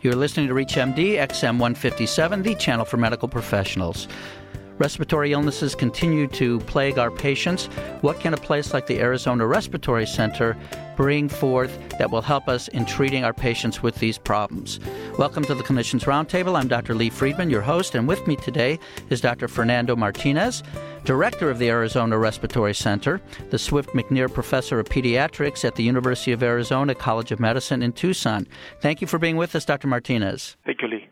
You're listening to ReachMD XM 157, the channel for medical professionals. Respiratory illnesses continue to plague our patients. What can a place like the Arizona Respiratory Center bring forth that will help us in treating our patients with these problems? Welcome to the Clinicians Roundtable. I'm Dr. Lee Friedman, your host, and with me today is Dr. Fernando Martinez, Director of the Arizona Respiratory Center, the Swift McNear Professor of Pediatrics at the University of Arizona College of Medicine in Tucson. Thank you for being with us, Dr. Martinez. Thank you, Lee.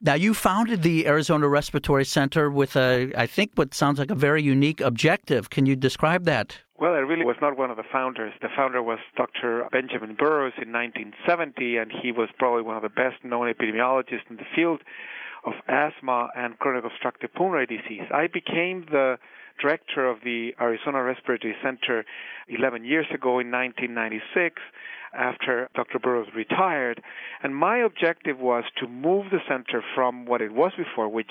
Now, you founded the Arizona Respiratory Center with a, I think, what sounds like a very unique objective. Can you describe that? Well, I really was not one of the founders. The founder was Dr. Benjamin Burrows in 1970, and he was probably one of the best known epidemiologists in the field of asthma and chronic obstructive pulmonary disease. I became the director of the Arizona Respiratory Center 11 years ago in 1996 after Dr. Burrows retired. And my objective was to move the center from what it was before, which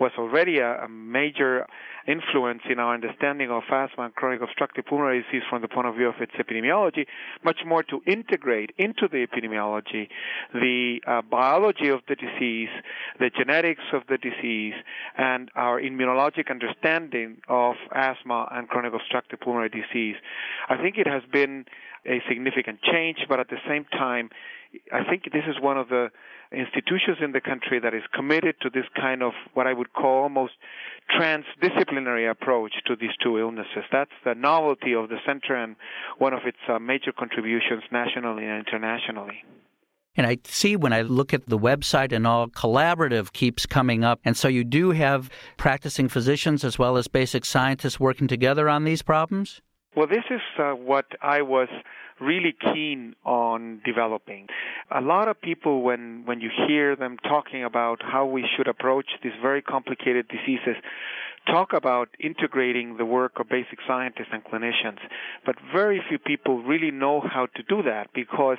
was already a, a major influence in our understanding of asthma and chronic obstructive pulmonary disease from the point of view of its epidemiology, much more to integrate into the epidemiology the uh, biology of the disease, the genetics of the disease, and our immunologic understanding of asthma and chronic obstructive pulmonary disease. I think it has been a significant change, but at the same time, I think this is one of the institutions in the country that is committed to this kind of what I would call almost transdisciplinary approach to these two illnesses. That's the novelty of the center and one of its uh, major contributions nationally and internationally. And I see when I look at the website and all, collaborative keeps coming up. And so you do have practicing physicians as well as basic scientists working together on these problems? Well, this is uh, what I was really keen on developing. A lot of people, when, when you hear them talking about how we should approach these very complicated diseases, talk about integrating the work of basic scientists and clinicians, but very few people really know how to do that because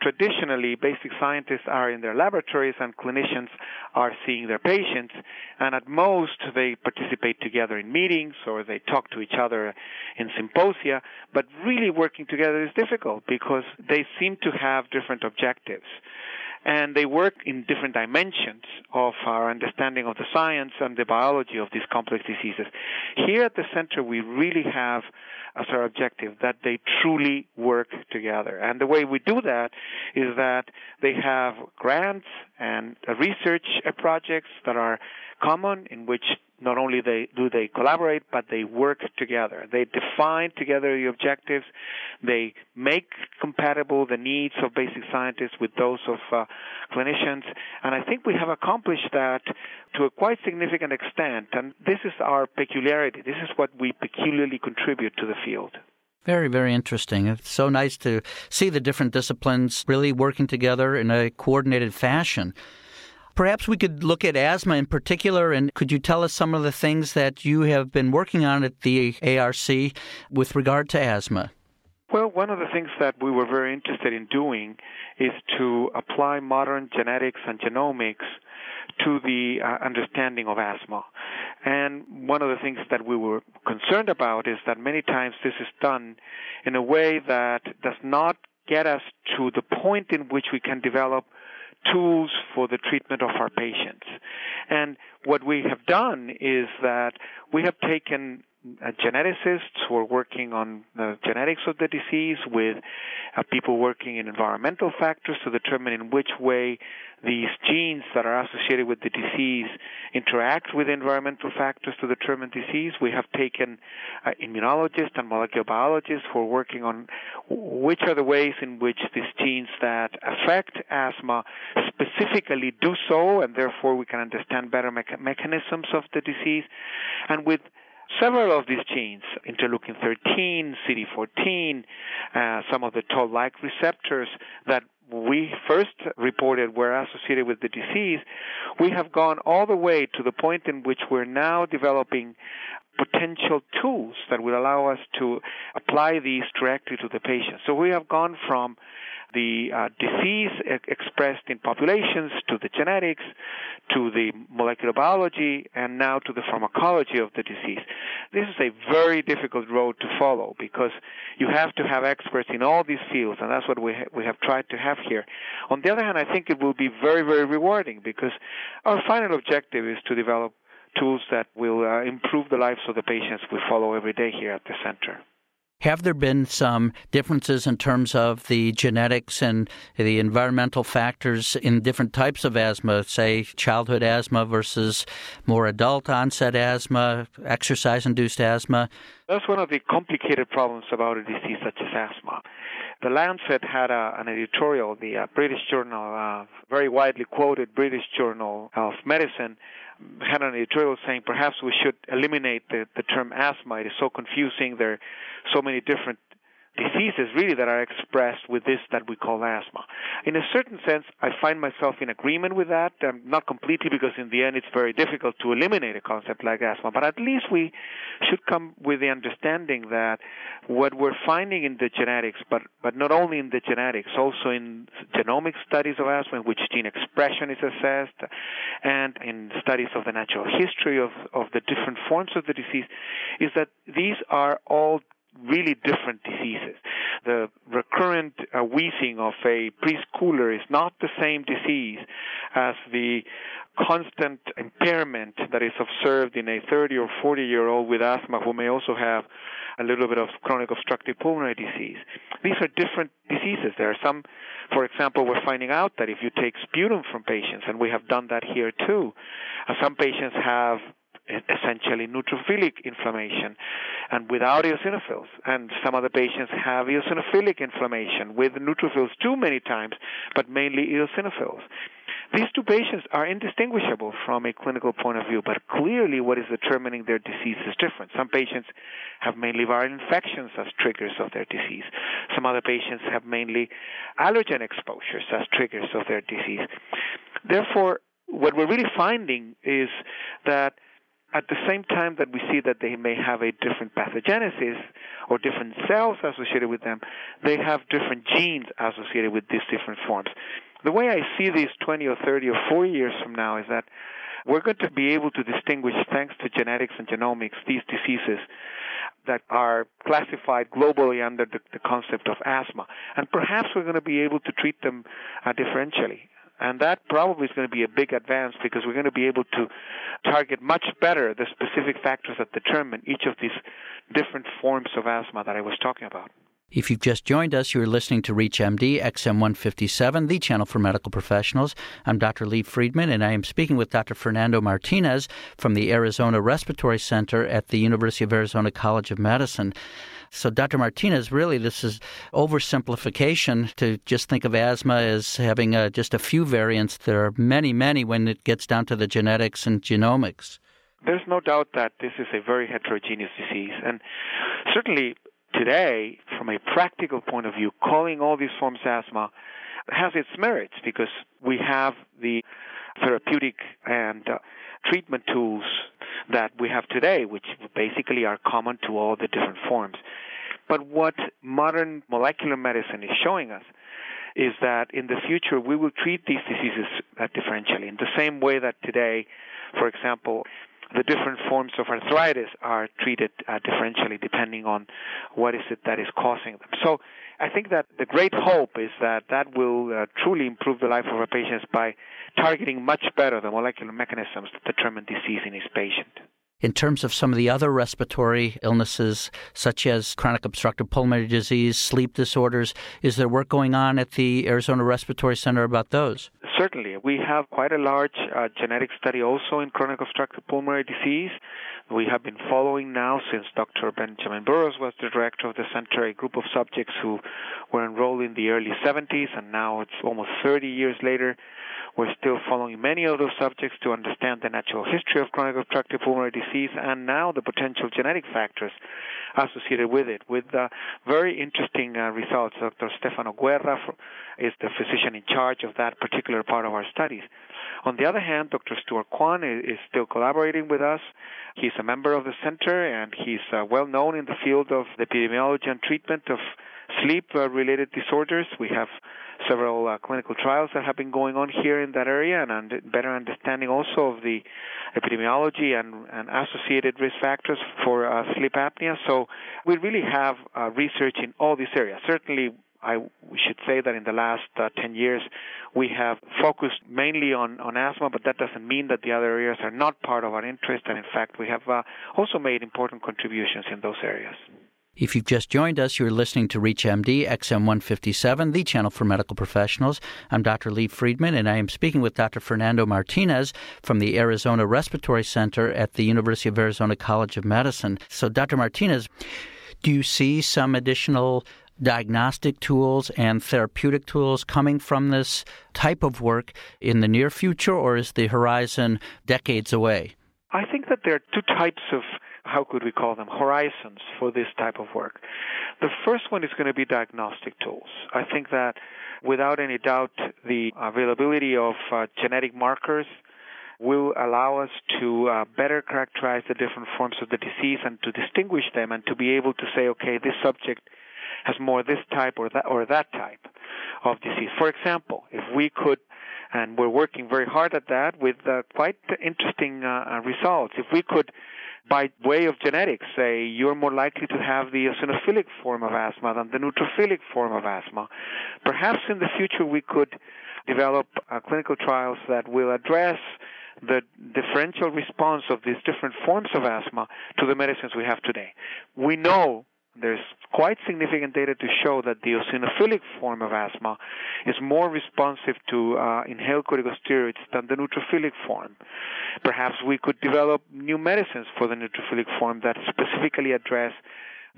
traditionally basic scientists are in their laboratories and clinicians are seeing their patients and at most they participate together in meetings or they talk to each other in symposia but really working together is difficult because they seem to have different objectives and they work in different dimensions of our understanding of the science and the biology of these complex diseases. Here at the center, we really have as our objective that they truly work together. And the way we do that is that they have grants and research projects that are common in which not only they do they collaborate but they work together. They define together the objectives. They make compatible the needs of basic scientists with those of uh, clinicians. And i think we have accomplished that to a quite significant extent and this is our peculiarity this is what we peculiarly contribute to the field very, very interesting. It's so nice to see the different disciplines really working together in a coordinated fashion. Perhaps we could look at asthma in particular, and could you tell us some of the things that you have been working on at the ARC with regard to asthma? Well, one of the things that we were very interested in doing is to apply modern genetics and genomics to the uh, understanding of asthma. And one of the things that we were concerned about is that many times this is done in a way that does not get us to the point in which we can develop tools for the treatment of our patients. And what we have done is that we have taken geneticists who are working on the genetics of the disease with uh, people working in environmental factors to determine in which way these genes that are associated with the disease interact with environmental factors to determine disease. We have taken uh, immunologists and molecular biologists who are working on which are the ways in which these genes that affect asthma specifically do so, and therefore we can understand better mecha- mechanisms of the disease. And with several of these genes, interleukin 13, CD14, uh, some of the toll-like receptors that we first reported were associated with the disease, we have gone all the way to the point in which we're now developing potential tools that will allow us to apply these directly to the patient. So we have gone from the uh, disease expressed in populations to the genetics to the molecular biology and now to the pharmacology of the disease. This is a very difficult road to follow because you have to have experts in all these fields, and that's what we ha- we have tried to have here. On the other hand, I think it will be very very rewarding because our final objective is to develop tools that will uh, improve the lives of the patients we follow every day here at the center. Have there been some differences in terms of the genetics and the environmental factors in different types of asthma, say childhood asthma versus more adult onset asthma, exercise induced asthma? That's one of the complicated problems about a disease such as asthma. The Lancet had a, an editorial, the uh, British Journal, uh, very widely quoted British Journal of Medicine, had an editorial saying perhaps we should eliminate the, the term asthma. It is so confusing. There are so many different diseases really that are expressed with this that we call asthma. In a certain sense, I find myself in agreement with that, um, not completely because in the end it's very difficult to eliminate a concept like asthma, but at least we should come with the understanding that what we're finding in the genetics, but, but not only in the genetics, also in genomic studies of asthma in which gene expression is assessed, and in studies of the natural history of, of the different forms of the disease, is that these are all really different diseases. The recurrent uh, wheezing of a preschooler is not the same disease as the constant impairment that is observed in a 30 or 40 year old with asthma who may also have a little bit of chronic obstructive pulmonary disease. These are different diseases. There are some, for example, we're finding out that if you take sputum from patients, and we have done that here too, uh, some patients have essentially neutrophilic inflammation and without eosinophils. And some other patients have eosinophilic inflammation with neutrophils too many times, but mainly eosinophils. These two patients are indistinguishable from a clinical point of view, but clearly what is determining their disease is different. Some patients have mainly viral infections as triggers of their disease. Some other patients have mainly allergen exposures as triggers of their disease. Therefore, what we're really finding is that at the same time that we see that they may have a different pathogenesis or different cells associated with them, they have different genes associated with these different forms. The way I see these 20 or 30 or 40 years from now is that we're going to be able to distinguish, thanks to genetics and genomics, these diseases that are classified globally under the, the concept of asthma. And perhaps we're going to be able to treat them uh, differentially. And that probably is going to be a big advance because we're going to be able to target much better the specific factors that determine each of these different forms of asthma that I was talking about. If you've just joined us, you're listening to ReachMD XM157, the channel for medical professionals. I'm Dr. Lee Friedman, and I am speaking with Dr. Fernando Martinez from the Arizona Respiratory Center at the University of Arizona College of Medicine. So, Dr. Martinez, really, this is oversimplification to just think of asthma as having uh, just a few variants. There are many, many when it gets down to the genetics and genomics. There's no doubt that this is a very heterogeneous disease. And certainly today, from a practical point of view, calling all these forms asthma has its merits because we have the therapeutic and uh, treatment tools that we have today, which basically are common to all the different forms. But what modern molecular medicine is showing us is that in the future we will treat these diseases uh, differentially in the same way that today, for example, the different forms of arthritis are treated uh, differentially depending on what is it that is causing them. So I think that the great hope is that that will uh, truly improve the life of our patients by targeting much better the molecular mechanisms that determine disease in each patient in terms of some of the other respiratory illnesses, such as chronic obstructive pulmonary disease, sleep disorders? Is there work going on at the Arizona Respiratory Center about those? Certainly. We have quite a large uh, genetic study also in chronic obstructive pulmonary disease. We have been following now since Dr. Benjamin Burrows was the director of the center a group of subjects who were enrolled in the early 70s, and now it's almost 30 years later we're still following many of those subjects to understand the natural history of chronic obstructive pulmonary disease and now the potential genetic factors associated with it, with uh, very interesting uh, results. Dr. Stefano Guerra is the physician in charge of that particular part of our studies. On the other hand, Dr. Stuart Quan is, still collaborating with us. He's a member of the center and he's uh, well known in the field of the epidemiology and treatment of sleep related disorders. We have several uh, clinical trials that have been going on here in that area and, and better understanding also of the epidemiology and, and associated risk factors for uh, sleep apnea. So we really have uh, research in all these areas. Certainly, I should say that in the last uh, 10 years, we have focused mainly on, on asthma, but that doesn't mean that the other areas are not part of our interest. And in fact, we have uh, also made important contributions in those areas. If you've just joined us, you're listening to ReachMD XM157, the channel for medical professionals. I'm Dr. Lee Friedman, and I am speaking with Dr. Fernando Martinez from the Arizona Respiratory Center at the University of Arizona College of Medicine. So, Dr. Martinez, do you see some additional diagnostic tools and therapeutic tools coming from this type of work in the near future, or is the horizon decades away? I think that there are two types of how could we call them, horizons for this type of work. The first one is going to be diagnostic tools. I think that without any doubt, the availability of uh, genetic markers will allow us to uh, better characterize the different forms of the disease and to distinguish them and to be able to say, okay, this subject has more this type or that or that type of disease. For example, if we could and we're working very hard at that with uh, quite interesting uh, uh results. If we could by way of genetics say you're more likely to have the eosinophilic form of asthma than the neutrophilic form of asthma. Perhaps in the future we could develop uh, clinical trials that will address the differential response of these different forms of asthma to the medicines we have today. We know there's quite significant data to show that the eosinophilic form of asthma is more responsive to uh, inhaled corticosteroids than the neutrophilic form. Perhaps we could develop new medicines for the neutrophilic form that specifically address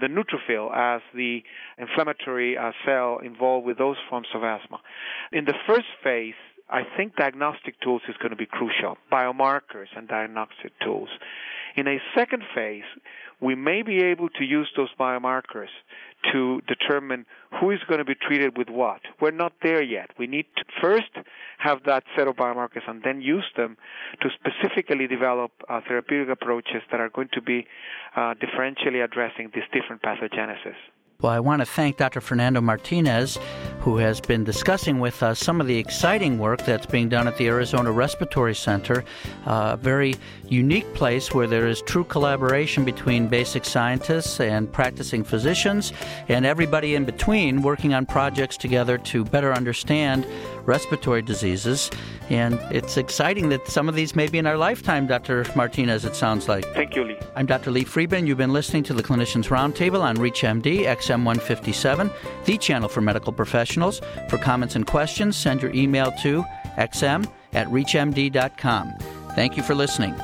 the neutrophil as the inflammatory uh, cell involved with those forms of asthma. In the first phase, I think diagnostic tools is going to be crucial, biomarkers and diagnostic tools. In a second phase, we may be able to use those biomarkers to determine who is going to be treated with what. We're not there yet. We need to first have that set of biomarkers and then use them to specifically develop uh, therapeutic approaches that are going to be uh, differentially addressing these different pathogenesis. Well, I want to thank Dr. Fernando Martinez, who has been discussing with us some of the exciting work that's being done at the Arizona Respiratory Center, a very unique place where there is true collaboration between basic scientists and practicing physicians and everybody in between working on projects together to better understand respiratory diseases. And it's exciting that some of these may be in our lifetime, Dr. Martinez, it sounds like. Thank you, Lee. I'm Dr. Lee Friedman. You've been listening to the Clinicians Roundtable on ReachMD XM157, the channel for medical professionals. For comments and questions, send your email to xm at reachmd.com. Thank you for listening.